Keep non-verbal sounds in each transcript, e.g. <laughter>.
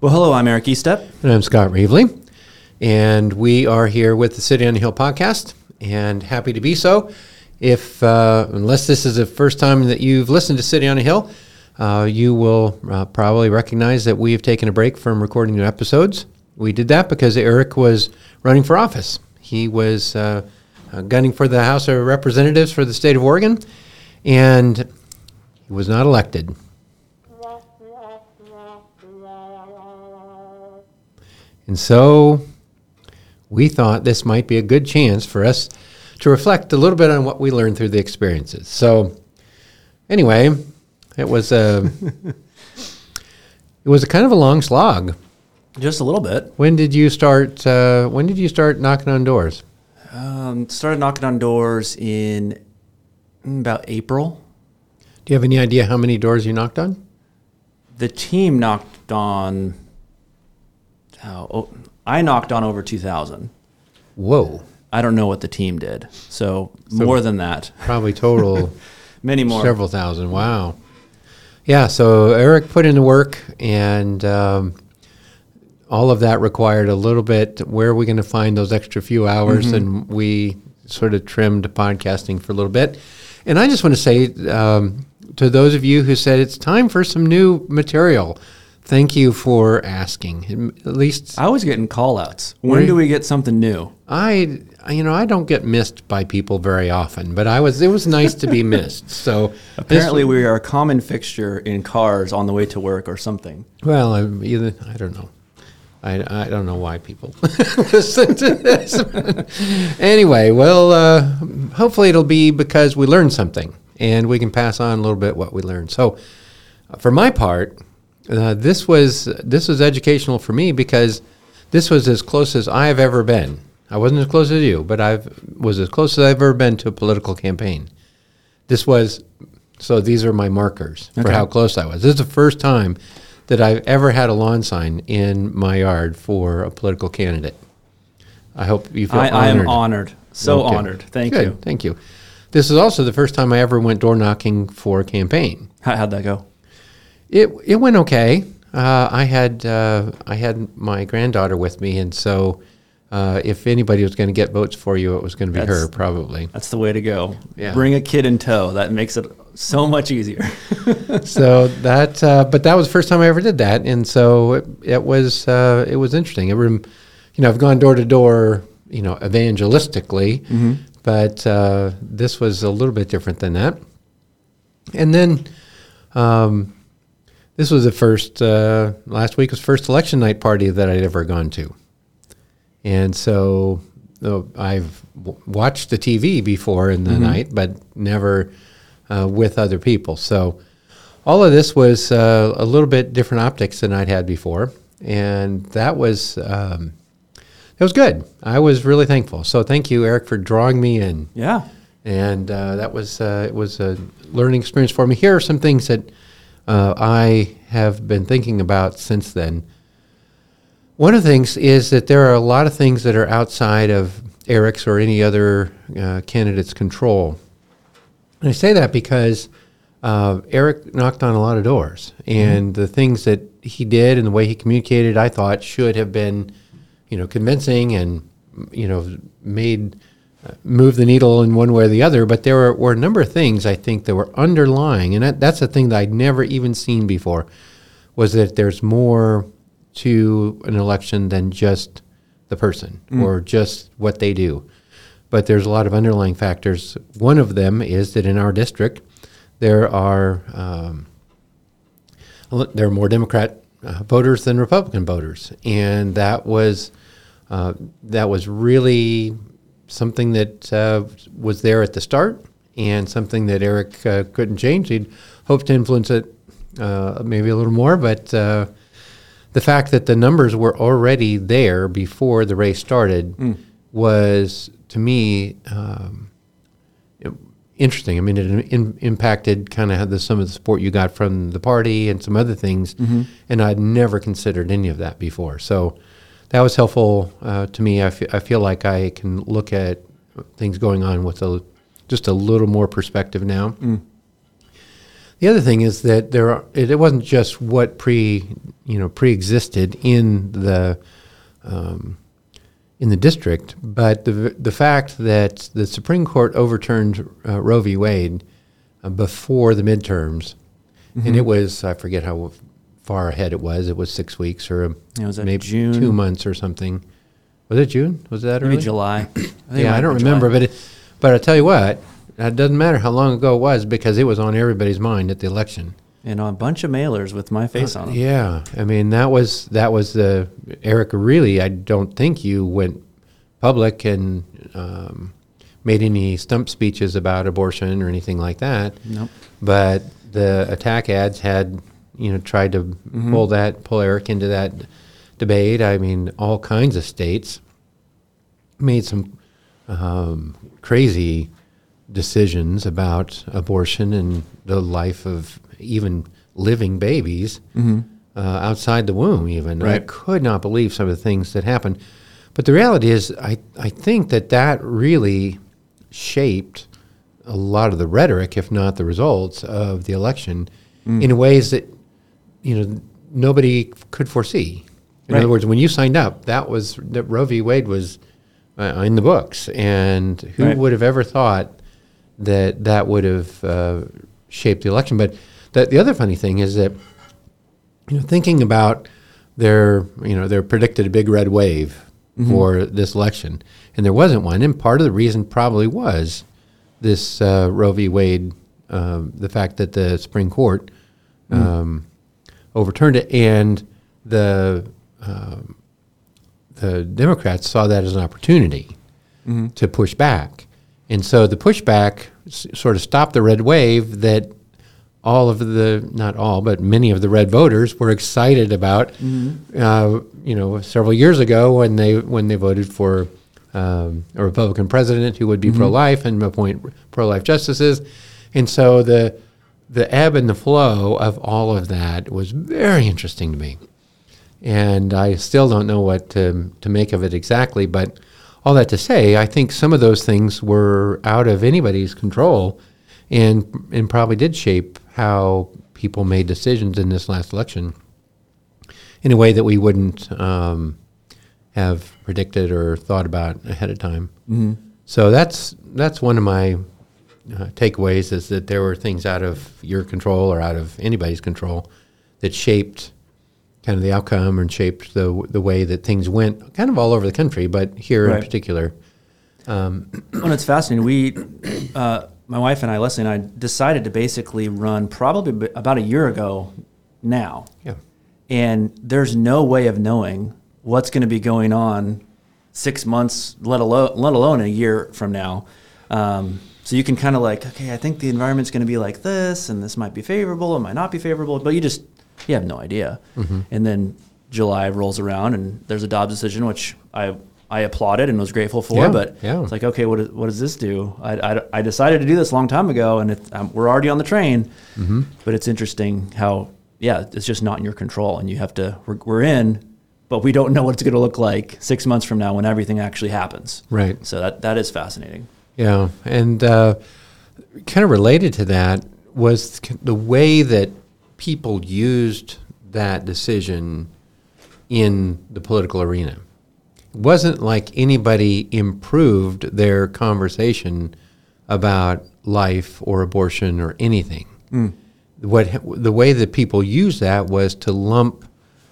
Well, hello, I'm Eric Eastep. And I'm Scott Reevely, and we are here with the City on the Hill podcast, and happy to be so. If uh, unless this is the first time that you've listened to City on a Hill, uh, you will uh, probably recognize that we have taken a break from recording new episodes. We did that because Eric was running for office. He was uh, uh, gunning for the House of Representatives for the state of Oregon, and he was not elected. And so we thought this might be a good chance for us to reflect a little bit on what we learned through the experiences. So anyway, it was a <laughs> it was a kind of a long slog. Just a little bit. When did you start? Uh, when did you start knocking on doors? Um, started knocking on doors in about April. Do you have any idea how many doors you knocked on? The team knocked on. Oh, I knocked on over 2,000. Whoa! I don't know what the team did. So, more than that. Probably total <laughs> Many more. several thousand. Wow. Yeah. So Eric put in the work, and um, all of that required a little bit. Where are we going to find those extra few hours? And we sort of trimmed podcasting for a little bit. And I just want to say um, to those of you who said it's time for some new material, thank you for asking. At least I was getting call outs. When do we get something new? I, you know, I don't get missed by people very often, but I was. It was nice to be missed. <laughs> So this- Apparently, we are a common fixture in cars on the way to work or something. Well, I'm either I don't know. I, I don't know why people <laughs> listen to this. <laughs> anyway, well, uh, hopefully it'll be because we learned something and we can pass on a little bit what we learned. So, uh, for my part, uh, this was this was educational for me because this was as close as I have ever been. I wasn't as close as you, but I was as close as I've ever been to a political campaign. This was so these are my markers for how close I was. This is the first time that I've ever had a lawn sign in my yard for a political candidate. I hope you feel I, honored. I am honored. So Okay. honored. Thank Good, you. Thank you. This is also the first time I ever went door knocking for a campaign. How, how'd that go? It it went okay. Uh, I had uh, I had my granddaughter with me, and so uh, if anybody was going to get votes for you, it was going to be That's- her probably. That's the way to go. Yeah. Bring a kid in tow. That makes it so much easier. <laughs> so that uh, but that was the first time I ever did that, and so it, it was uh, it was interesting. It you know I've gone door to door you know evangelistically, but uh, this was a little bit different than that. And then um, this was the first uh, last week was first election night party that I'd ever gone to, and so uh, I've w- watched the TV before in the night, but never uh, with other people. So all of this was uh, a little bit different optics than I'd had before, and that was um, it was good. I was really thankful. So thank you, Eric, for drawing me in yeah. and uh, that was uh, it was a learning experience for me. Here are some things that uh, I have been thinking about since then. One of the things is that there are a lot of things that are outside of Eric's or any other uh, candidate's control. And I say that because uh, Eric knocked on a lot of doors, and the things that he did and the way he communicated, I thought should have been, you know, convincing and you know made move the needle in one way or the other. But there were, were a number of things I think that were underlying, and that, that's a thing that I'd never even seen before, was that there's more to an election than just the person or just what they do. But there's a lot of underlying factors. One of them is that in our district, there are um, there are more Democrat uh, voters than Republican voters, and that was uh, that was really something that uh, was there at the start, and something that Eric uh, couldn't change. He'd hoped to influence it uh, maybe a little more, but uh, the fact that the numbers were already there before the race started was, to me, um, interesting. I mean, it in, impacted kind of the, some of the support you got from the party and some other things, and I'd never considered any of that before. So that was helpful uh, to me. I feel like I can look at things going on with a, just a little more perspective now. The other thing is that there are, it, it wasn't just what pre you know pre-existed in the um, in the district, but the the fact that the Supreme Court overturned uh, Roe v. Wade uh, before the midterms, and it was I forget how far ahead it was. It was six weeks or was maybe June? two months or something. Was it June? Was that Maybe early? July. <clears throat> I think Yeah, I don't remember, July. but it, but I tell you what, it doesn't matter how long ago it was because it was on everybody's mind at the election. and on a bunch of mailers with my face on them. Uh, Yeah, I mean that was that was the Eric. Really, I don't think you went public and um, made any stump speeches about abortion or anything like that. Nope. But the attack ads had you know tried to pull that pull Eric into that debate. I mean, all kinds of states made some um, crazy decisions about abortion and the life of even living babies uh, outside the womb. Even I could not believe some of the things that happened. But the reality is, I I think that that really shaped a lot of the rhetoric, if not the results, of the election in ways that you know nobody could foresee. In Right. other words, when you signed up, that was that Roe v. Wade was uh, in the books, and who Right. would have ever thought that that would have uh, shaped the election? But the, the other funny thing is that you know thinking about their you know their predicted a big red wave for this election, and there wasn't one, and part of the reason probably was this uh, Roe v. Wade, um, the fact that the Supreme Court um, overturned it, and the um, the Democrats saw that as an opportunity to push back, and so the pushback s- sort of stopped the red wave that all of the not all but many of the red voters were excited about. Uh, you know, several years ago when they when they voted for um, a Republican president who would be pro-life and appoint pro-life justices, and so the the ebb and the flow of all of that was very interesting to me and I still don't know what to, to make of it exactly. But all that to say, I think some of those things were out of anybody's control, and and probably did shape how people made decisions in this last election in a way that we wouldn't um, have predicted or thought about ahead of time. Mm-hmm. So that's that's one of my uh, takeaways is that there were things out of your control or out of anybody's control that shaped kind of the outcome and shaped the the way that things went, kind of all over the country, but here in Right. particular. <clears throat> Well, it's fascinating. We, uh, my wife and I, Leslie and I, decided to basically run probably about a year ago now. Yeah, And there's no way of knowing what's going to be going on six months, let alone, let alone a year from now. Um, so you can kind of like, okay, I think the environment's going to be like this, and this might be favorable, it might not be favorable, but you just, you have no idea. And then July rolls around, and there's a Dobbs decision, which I, I applauded and was grateful for, Yeah, but yeah. it's like, okay, what, is, what does this do? I, I, I decided to do this a long time ago, and it, um, we're already on the train. But it's interesting how, yeah, it's just not in your control, and you have to. We're, we're in, but we don't know what it's going to look like six months from now when everything actually happens. right. So that that is fascinating. Yeah, and uh, kind of related to that was the way that people used that decision in the political arena. It wasn't like anybody improved their conversation about life or abortion or anything. What the way that people used that was to lump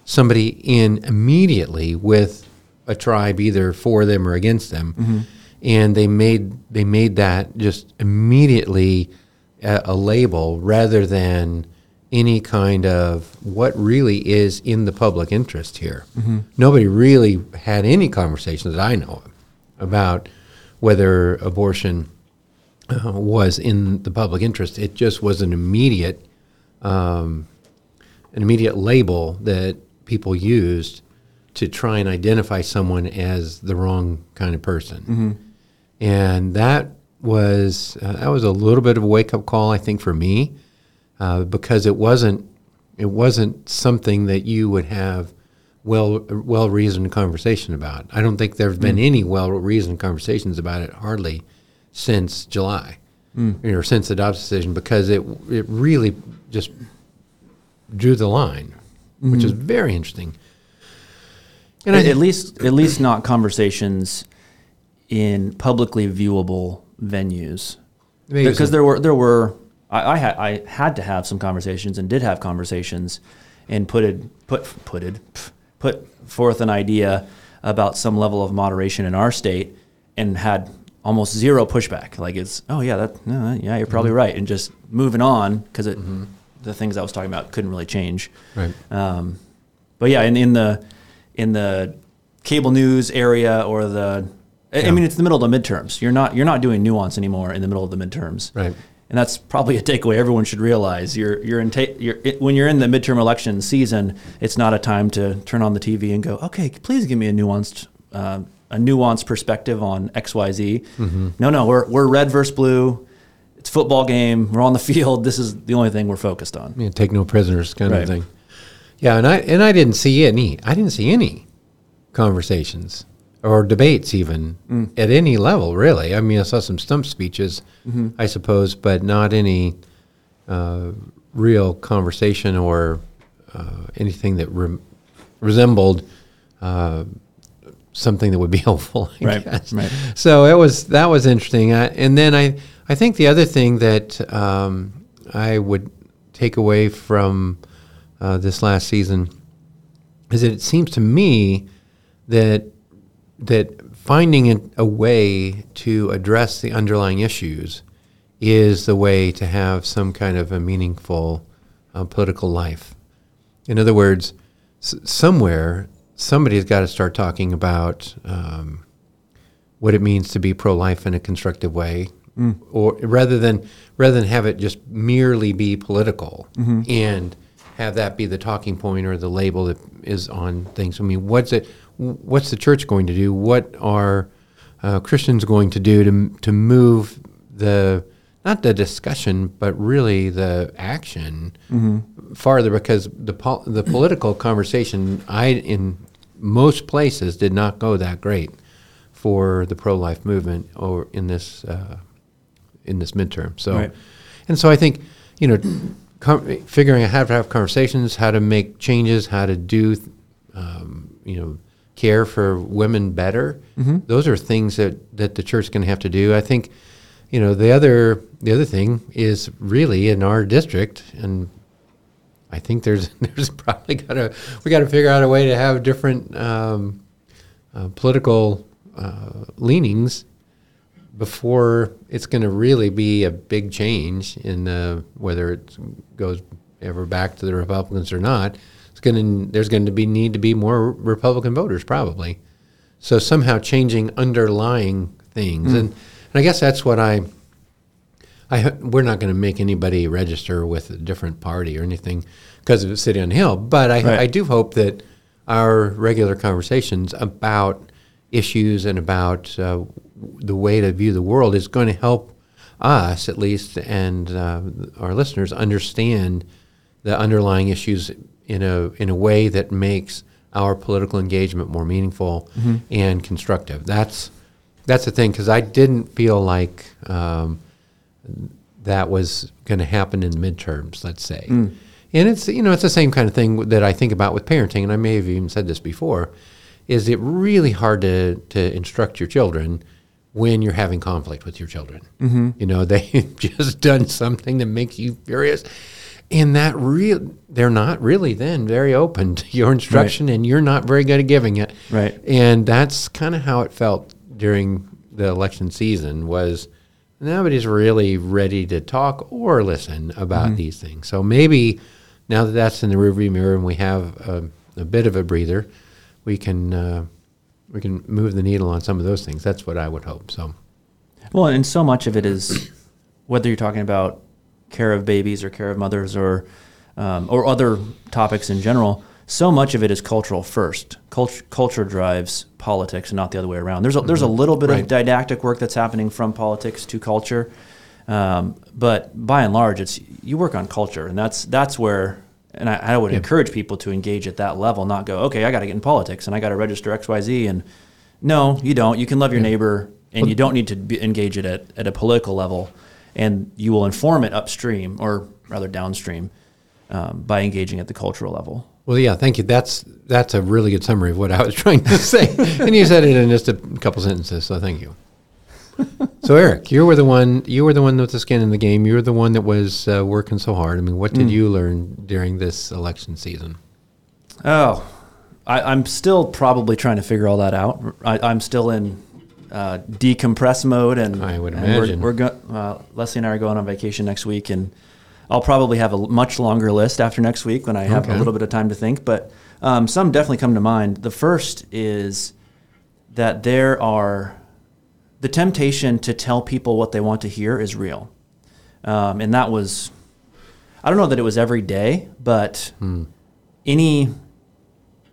somebody in immediately with a tribe either for them or against them, and they made they made that just immediately a, a label rather than any kind of what really is in the public interest here. Nobody really had any conversations that I know of about whether abortion uh, was in the public interest. It just was an immediate, um, an immediate label that people used to try and identify someone as the wrong kind of person. And that was uh, that was a little bit of a wake up call, I think, for me, uh, because it wasn't it wasn't something that you would have well well reasoned conversation about. I don't think there have been any well reasoned conversations about it hardly since July, you know, since the Dobbs decision, because it it really just drew the line, which is very interesting. And at, thi- at least at least not conversations in publicly viewable venues. Maybe because there were there were I, I had I had to have some conversations and did have conversations and put it put put it put forth an idea about some level of moderation in our state and had almost zero pushback. Like it's oh yeah that yeah you're probably right. And just moving on because it the things I was talking about couldn't really change. Right. um, but yeah, in, in the in the cable news area or the, I- I mean, it's the middle of the midterms. You're not you're not doing nuance anymore in the middle of the midterms, Right. And that's probably a takeaway everyone should realize. You're you're in ta- you're it, when you're in the midterm election season, it's not a time to turn on the TV and go, okay, please give me a nuanced. Uh, a nuanced perspective on X, Y, Z. Mm-hmm. No, no, we're, we're red versus blue. It's a football game. We're on the field. This is the only thing we're focused on. yeah, take no prisoners kind Right. of thing. Yeah, and I and I didn't see any. I didn't see any conversations or debates even Mm. at any level. Really, I mean, I saw some stump speeches, Mm-hmm. I suppose, but not any uh, real conversation or uh, anything that re- resembled uh, something that would be <laughs> helpful. Right, right. So it was that was interesting. I, and then I I think the other thing that um, I would take away from uh, this last season is that it seems to me that that finding a, way to address the underlying issues is the way to have some kind of a meaningful uh, political life. In other words, s- somewhere somebody's got to start talking about um, what it means to be pro-life in a constructive way, or rather than rather than have it just merely be political and have that be the talking point or the label that is on things. I mean, what's it? What's the church going to do? What are uh, Christians going to do to to move the not the discussion, but really the action farther? Because the pol- the political conversation, I in most places did not go that great for the pro life movement or in this uh, in this midterm. So, Right. and so I think you know, com- figuring out how to have conversations, how to make changes, how to do, um, you know, care for women better. Those are things that that the church is going to have to do. I think, you know, the other the other thing is really in our district and. I think there's <laughs> there's probably got to we got to figure out a way to have different um, uh, political uh, leanings before it's going to really be a big change in uh, whether it goes ever back to the Republicans or not. It's going to there's going to be need to be more Republican voters probably. So somehow changing underlying things, and, and I guess that's what I. I we're not going to make anybody register with a different party or anything because of the City on the Hill, but I, Right. I do hope that our regular conversations about issues and about uh, the way to view the world is going to help us, at least, and uh, our listeners understand the underlying issues in a in a way that makes our political engagement more meaningful and constructive. That's that's the thing because I didn't feel like um, that was going to happen in the midterms. Let's say, and it's you know it's the same kind of thing that I think about with parenting, and I may have even said this before. Is it really hard to to instruct your children when you're having conflict with your children? Mm-hmm. You know, <laughs> they've just done something that makes you furious. And that real, they're not really then very open to your instruction, and you're not very good at giving it. Right. And that's kind of how it felt during the election season. Was nobody's really ready to talk or listen about these things. So maybe now that that's in the rearview mirror and we have a, a bit of a breather, we can uh, we can move the needle on some of those things. That's what I would hope. So Well, and so much of it is whether you're talking about care of babies or care of mothers or um, or other topics in general. so much of it is cultural first. Culture, culture drives politics, and not the other way around. There's a, there's a little bit Right. of didactic work that's happening from politics to culture, um, but by and large, it's you work on culture, and that's that's where. And I, I would encourage people to engage at that level, not go, okay, I got to get in politics and I got to register X, Y, Z, and no, you don't. You can love your neighbor, and you don't need to be, engage it at, at a political level, and you will inform it upstream or rather downstream um, by engaging at the cultural level. Well, yeah, thank you. That's that's a really good summary of what I was <laughs> trying to say, and you said it in just a couple sentences. So thank you. <laughs> so Eric, you were the one. You were the one with the skin in the game. You were the one that was uh, working so hard. I mean, what did you learn during this election season? Oh, I, I'm still probably trying to figure all that out. I, I'm still in uh, decompress mode, and I would and imagine. we're, we're go- uh, Leslie and I are going on vacation next week, and I'll probably have a much longer list after next week when I have Okay. a little bit of time to think. But um, some definitely come to mind. The first is that there are the temptation to tell people what they want to hear is real, um, and that was I don't know that it was every day, but any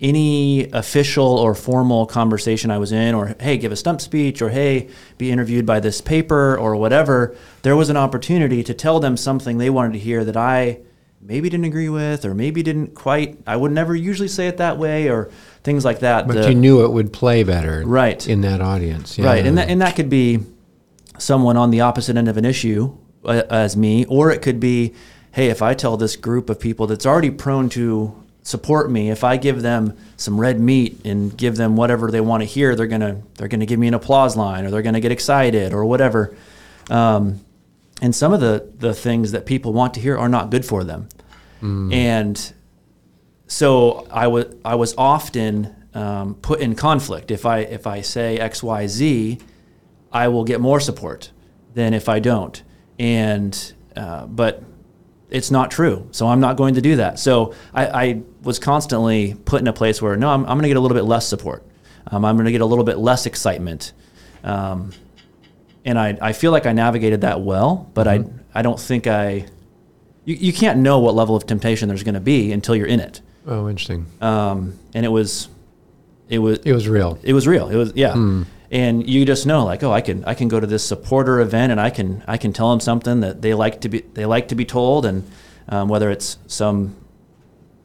any official or formal conversation I was in, or hey, give a stump speech, or hey, be interviewed by this paper, or whatever, there was an opportunity to tell them something they wanted to hear that I maybe didn't agree with, or maybe didn't quite, I would never usually say it that way, or things like that. But The- you knew it would play better, Right. in that audience, yeah. Right, and that, and that could be someone on the opposite end of an issue uh, as me, or it could be, hey, if I tell this group of people that's already prone to support me, if I give them some red meat and give them whatever they want to hear, they're gonna they're gonna give me an applause line, or they're gonna get excited, or whatever. Um, and some of the the things that people want to hear are not good for them, and so I was I was often um, put in conflict. If I if I say X Y Z, I will get more support than if I don't. And uh, but it's not true. So I'm not going to do that. So I, I was constantly put in a place where no, I'm, I'm going to get a little bit less support. Um, I'm going to get a little bit less excitement. Um, and I, I feel like I navigated that well, but I I don't think I. You, you can't know what level of temptation there's going to be until you're in it. oh, interesting. Um, and it was, it was It was real. it was real. It was yeah. And you just know like, oh, I can I can go to this supporter event and I can I can tell them something that they like to be they like to be told, and um, whether it's some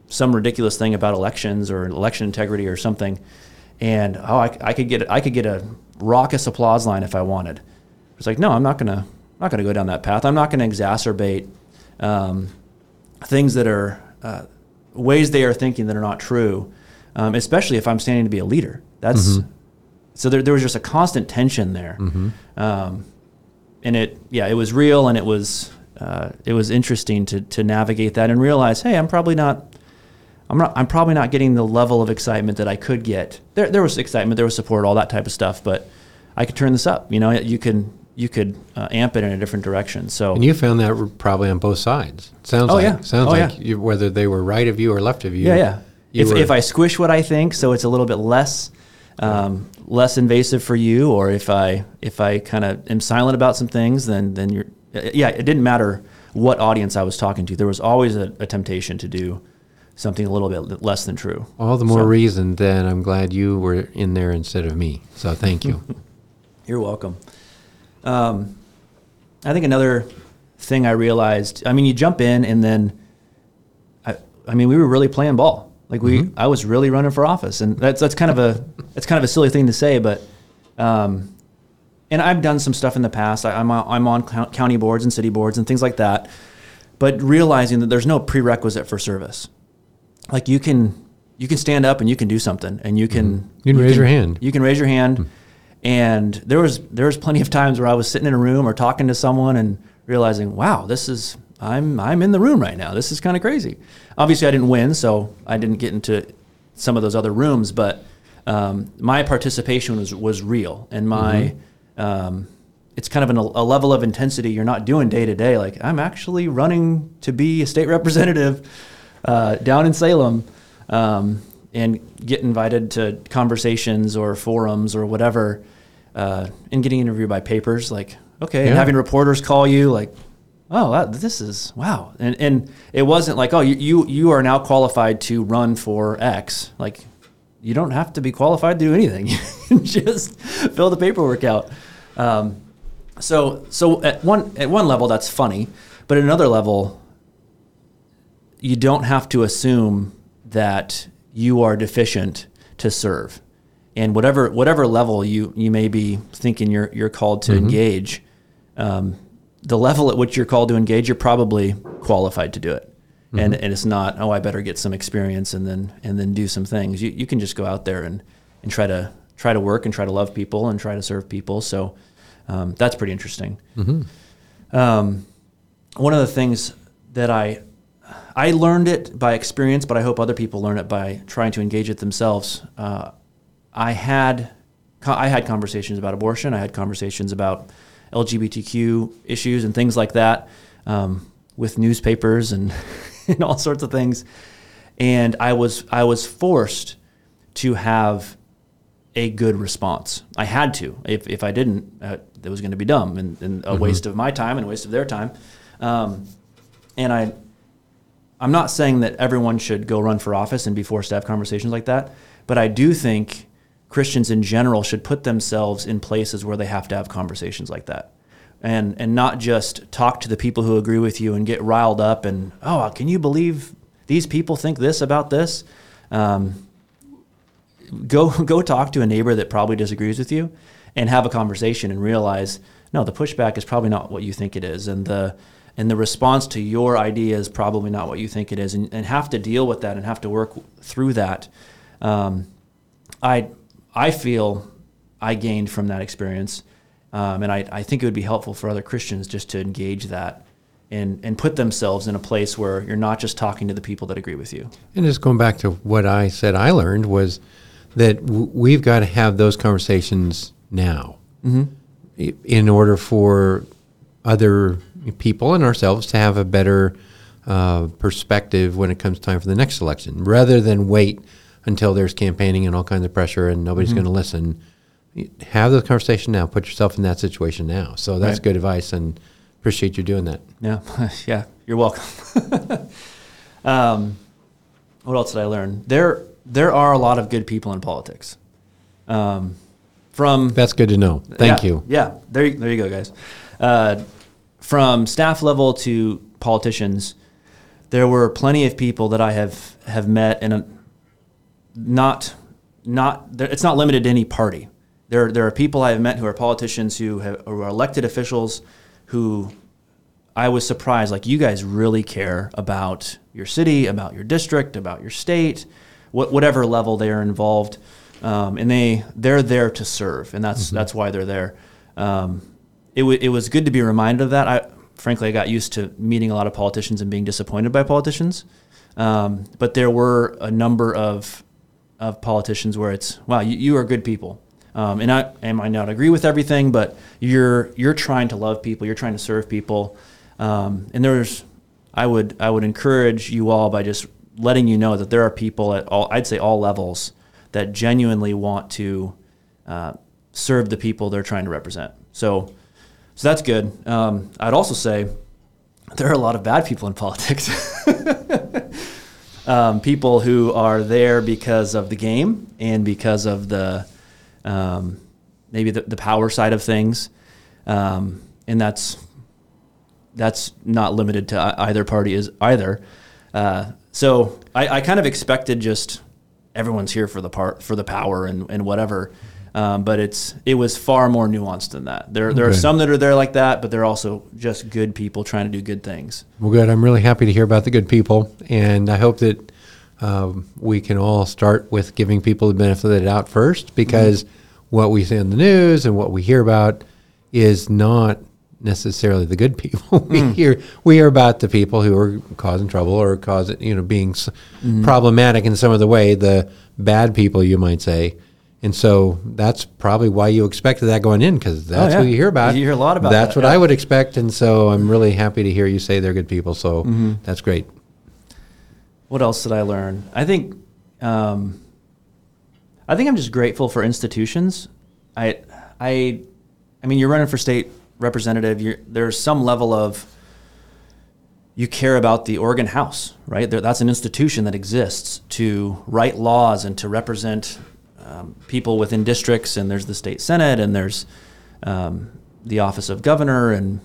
some ridiculous thing about elections or election integrity or something, and oh, I, I could get I could get a raucous applause line if I wanted. It's like no, I'm not gonna not gonna go down that path. I'm not gonna exacerbate um, things that are uh, ways they are thinking that are not true, um, especially if I'm standing to be a leader. That's so there, there was just a constant tension there, um, and it yeah it was real and it was uh, it was interesting to to navigate that and realize hey I'm probably not. I'm not. I'm probably not getting the level of excitement that I could get. There, there was excitement, there was support, all that type of stuff. But I could turn this up. You know, you can you could uh, amp it in a different direction. So And you found that probably on both sides. Sounds Oh, like yeah. sounds Oh, like yeah. you, whether they were right of you or left of you. Yeah, yeah. you If, were- if I squish what I think, so it's a little bit less um, less invasive for you, or if I if I kind of am silent about some things, then then you're yeah. It didn't matter what audience I was talking to. There was always a, a temptation to do something a little bit less than true. all the more So- reason then I'm glad you were in there instead of me. So thank you. <laughs> You're welcome. Um, I think another thing I realized. I mean, you jump in and then, I, I mean, we were really playing ball. Like we, mm-hmm. I was really running for office, and that's that's kind of a that's kind of a silly thing to say, but, um, and I've done some stuff in the past. I, I'm on, I'm on county boards and city boards and things like that, but realizing that there's no prerequisite for service. Like you can you can stand up and you can do something, and you can mm-hmm. You can raise your hand. you can raise your hand. Hmm. And there was there was plenty of times where I was sitting in a room or talking to someone and realizing, wow, this is I'm I'm in the room right now. This is kind of crazy. Obviously, I didn't win, so I didn't get into some of those other rooms, but um, my participation was was real, and my um, it's kind of an, a level of intensity you're not doing day to day. Like I'm actually running to be a state representative uh, down in Salem, um, and get invited to conversations or forums or whatever, uh, and getting interviewed by papers. Like okay, and having reporters call you like. Oh, that, this is wow, and and it wasn't like, oh, you, you you are now qualified to run for X. Like, you don't have to be qualified to do anything. <laughs> Just fill the paperwork out. Um, so so at one at one level that's funny, but at another level, you don't have to assume that you are deficient to serve. And whatever whatever level you you may be thinking you're you're called to engage, um, the level at which you're called to engage, you're probably qualified to do it. And and it's not oh I better get some experience and then and then do some things. You you can just go out there and and try to try to work and try to love people and try to serve people. So um, that's pretty interesting. Um, one of the things that I I learned it by experience, but I hope other people learn it by trying to engage it themselves. Uh, I had I had conversations about abortion. I had conversations about LGBTQ issues and things like that um, with newspapers and, <laughs> and all sorts of things. And I was I was forced to have a good response. I had to. If, if I didn't, uh, it was going to be dumb and, and a waste of my time and a waste of their time. Um, and I, I'm not saying that everyone should go run for office and be forced to have conversations like that, but I do think Christians in general should put themselves in places where they have to have conversations like that. And, and not just talk to the people who agree with you and get riled up and, oh, can you believe these people think this about this? Um, go <laughs> go talk to a neighbor that probably disagrees with you and have a conversation and realize no the pushback is probably not what you think it is and the and the response to your idea is probably not what you think it is and, and have to deal with that and have to work through that um, i i feel i gained from that experience um, and I, I think it would be helpful for other christians just to engage that and, and put themselves in a place where you're not just talking to the people that agree with you. And just going back to what I said, I learned was that w- we've got to have those conversations now. I- in order for other people and ourselves to have a better uh, perspective when it comes time for the next election, rather than wait until there's campaigning and all kinds of pressure and nobody's going to listen. Have the conversation now. Put yourself in that situation now. So that's Right. good advice, and appreciate you doing that. Yeah, <laughs> yeah, you're welcome. <laughs> um, what else did I learn? There, there are a lot of good people in politics. Um, from That's good to know. Thank yeah, you. Yeah, there, you- there you go, guys. Uh, from staff level to politicians, there were plenty of people that I have have met, and not not it's not limited to any party. There there are people I have met who are politicians who have who are elected officials who I was surprised. Like you guys really care about your city, about your district, about your state, what, whatever level they are involved, um, and they they're there to serve, and that's that's why they're there. Um, it wa it was good to be reminded of that. I frankly I got used to meeting a lot of politicians and being disappointed by politicians, um, but there were a number of of politicians where it's wow you, you are good people. Um, and I, I might not agree with everything but you're you're trying to love people. You're trying to serve people. Um, and there's I would I would encourage you all by just letting you know that there are people at all I'd say all levels that genuinely want to uh, serve the people they're trying to represent. So so that's good. Um, I'd also say there are a lot of bad people in politics <laughs> um, people who are there because of the game and because of the um, maybe the, the power side of things, um, and that's that's not limited to either party is either. Uh, so I, I kind of expected just everyone's here for the part for the power and, and whatever. Um, but it's it was far more nuanced than that. There there are some that are there like that, but they're also just good people trying to do good things. Well, good. I'm really happy to hear about the good people, and I hope that um, we can all start with giving people the benefit of the doubt first, because what we see in the news and what we hear about is not necessarily the good people. <laughs> we hear we hear about the people who are causing trouble or causing you know being s problematic in some of the way. The bad people, you might say. And so that's probably why you expected that going in, because that's yeah. who you hear about. You hear a lot about That's that, what yeah. I would expect, and so I'm really happy to hear you say they're good people. So Mm-hmm. that's great. what else did I learn? I think, um, I think I'm just grateful for institutions. I, I, I mean, you're running for state representative. You're, there's some level of you care about the Oregon House, right? There, that's an institution that exists to write laws and to represent um, people within districts. And there's the state senate, and there's um, the office of governor, and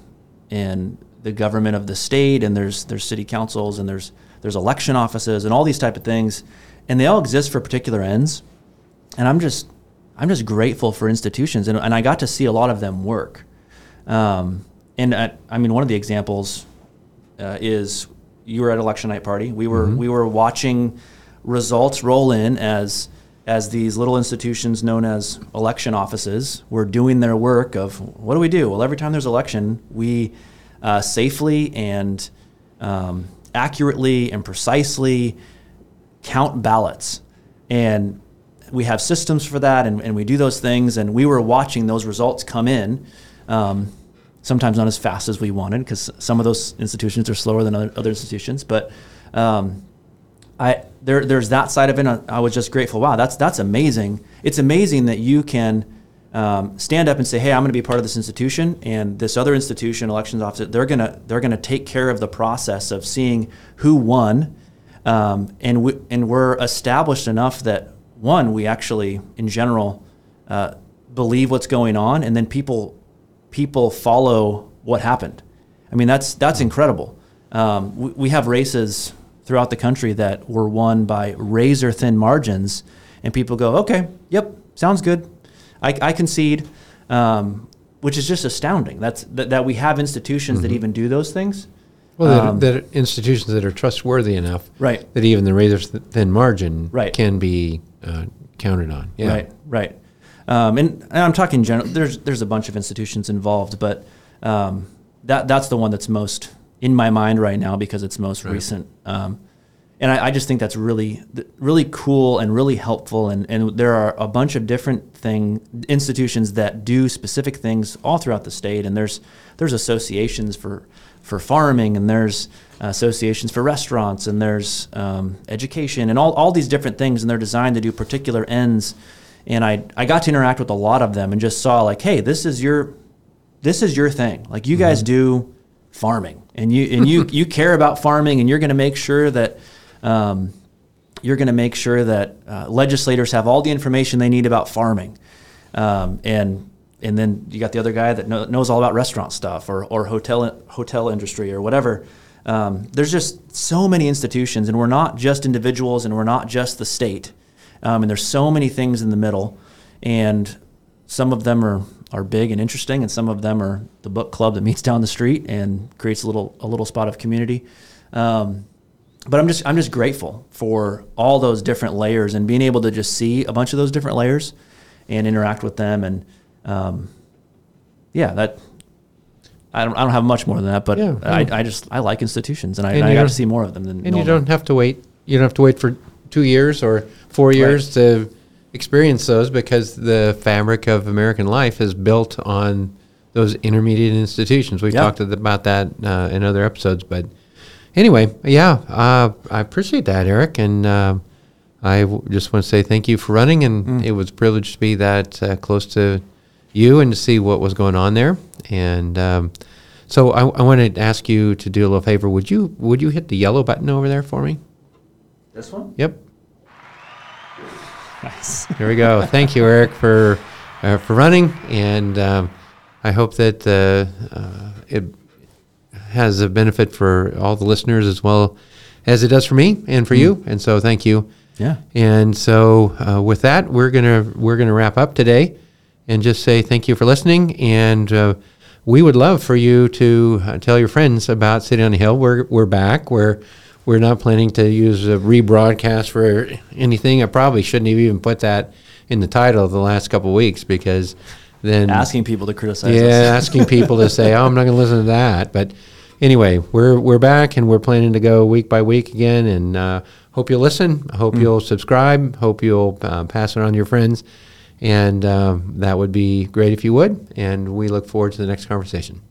and the government of the state, and there's there's city councils, and there's there's election offices, and all these type of things, and they all exist for particular ends. And I'm just I'm just grateful for institutions, and, and I got to see a lot of them work. Um, and I, I mean, one of the examples uh, is you were at election night party. We were we were watching results roll in as as these little institutions known as election offices were doing their work of what do we do? Well, every time there's election, we uh, safely and um, accurately and precisely count ballots, and we have systems for that, and, and we do those things. And we were watching those results come in. Um, sometimes not as fast as we wanted because some of those institutions are slower than other, other institutions. But um, I there there's that side of it. I, was just grateful. Wow, that's that's amazing. It's amazing that you can um, stand up and say, "Hey, I'm going to be part of this institution," and this other institution, elections office, they're gonna they're gonna take care of the process of seeing who won, um, and we, and we're established enough that one we actually in general uh, believe what's going on, and then people people follow what happened. I mean, that's that's incredible. Um, we, we have races throughout the country that were won by razor thin margins, and people go, "Okay, yep, sounds good. I, I concede," um, which is just astounding. That's that, that we have institutions mm-hmm. that even do those things. Well, um, that, institutions that are trustworthy enough, right? That even the razor thin margin, right. can be uh, counted on. Yeah. Right, right. Um, and, and, I'm talking general. There's there's a bunch of institutions involved, but um, that that's the one that's most in my mind right now because it's most right. recent. Um, and I, I, just think that's really really cool and really helpful. And, and there are a bunch of different thing institutions that do specific things all throughout the state. And there's there's associations for for farming, and there's associations for restaurants, and there's um, education, and all all these different things. And they're designed to do particular ends and I I got to interact with a lot of them and just saw like, hey, this is your this is your thing. Like you mm-hmm. guys do farming, and you and you you care about farming, and you're going to make sure that. Um, you're going to make sure that uh, legislators have all the information they need about farming, um, and and then you got the other guy that know, knows all about restaurant stuff or, or hotel hotel industry or whatever. Um, there's just so many institutions, and we're not just individuals, and we're not just the state. Um, and there's so many things in the middle, and some of them are are big and interesting, and some of them are the book club that meets down the street and creates a little a little spot of community. Um, but I'm just I'm just grateful for all those different layers and being able to just see a bunch of those different layers and interact with them and um, yeah that I don't, I don't have much more than that but yeah, I, I just I like institutions and I, and I got to see more of them than and normal. you don't have to wait you don't have to wait for two years or four years right. to experience those because the fabric of American life is built on those intermediate institutions. We've talked about that uh, in other episodes, but anyway, yeah, uh, I appreciate that, Eric, and uh, I w- just want to say thank you for running, and mm. it was a privilege to be that uh, close to you and to see what was going on there, and. Um, so I, I wanted to ask you to do a little favor. Would you would you hit the yellow button over there for me? This one? Yep. Nice. <laughs> Here we go. Thank you, Eric, for uh, for running, and um, I hope that uh, uh, it has a benefit for all the listeners as well as it does for me and for mm. you. And so, thank you. Yeah. And so, uh, with that, we're gonna we're gonna wrap up today, and just say thank you for listening. And uh, we would love for you to uh, tell your friends about City on the Hill. We're we're back. We're we're not planning to use a rebroadcast for anything. I probably shouldn't have even put that in the title of the last couple of weeks because then asking people to criticize. Yeah, <laughs> asking people to say, "Oh, I'm not going to listen to that." But anyway, we're we're back and we're planning to go week by week again. And uh, hope you'll listen. Hope mm. you'll subscribe. Hope you'll uh, pass it on to your friends. And um, that would be great if you would. And we look forward to the next conversation.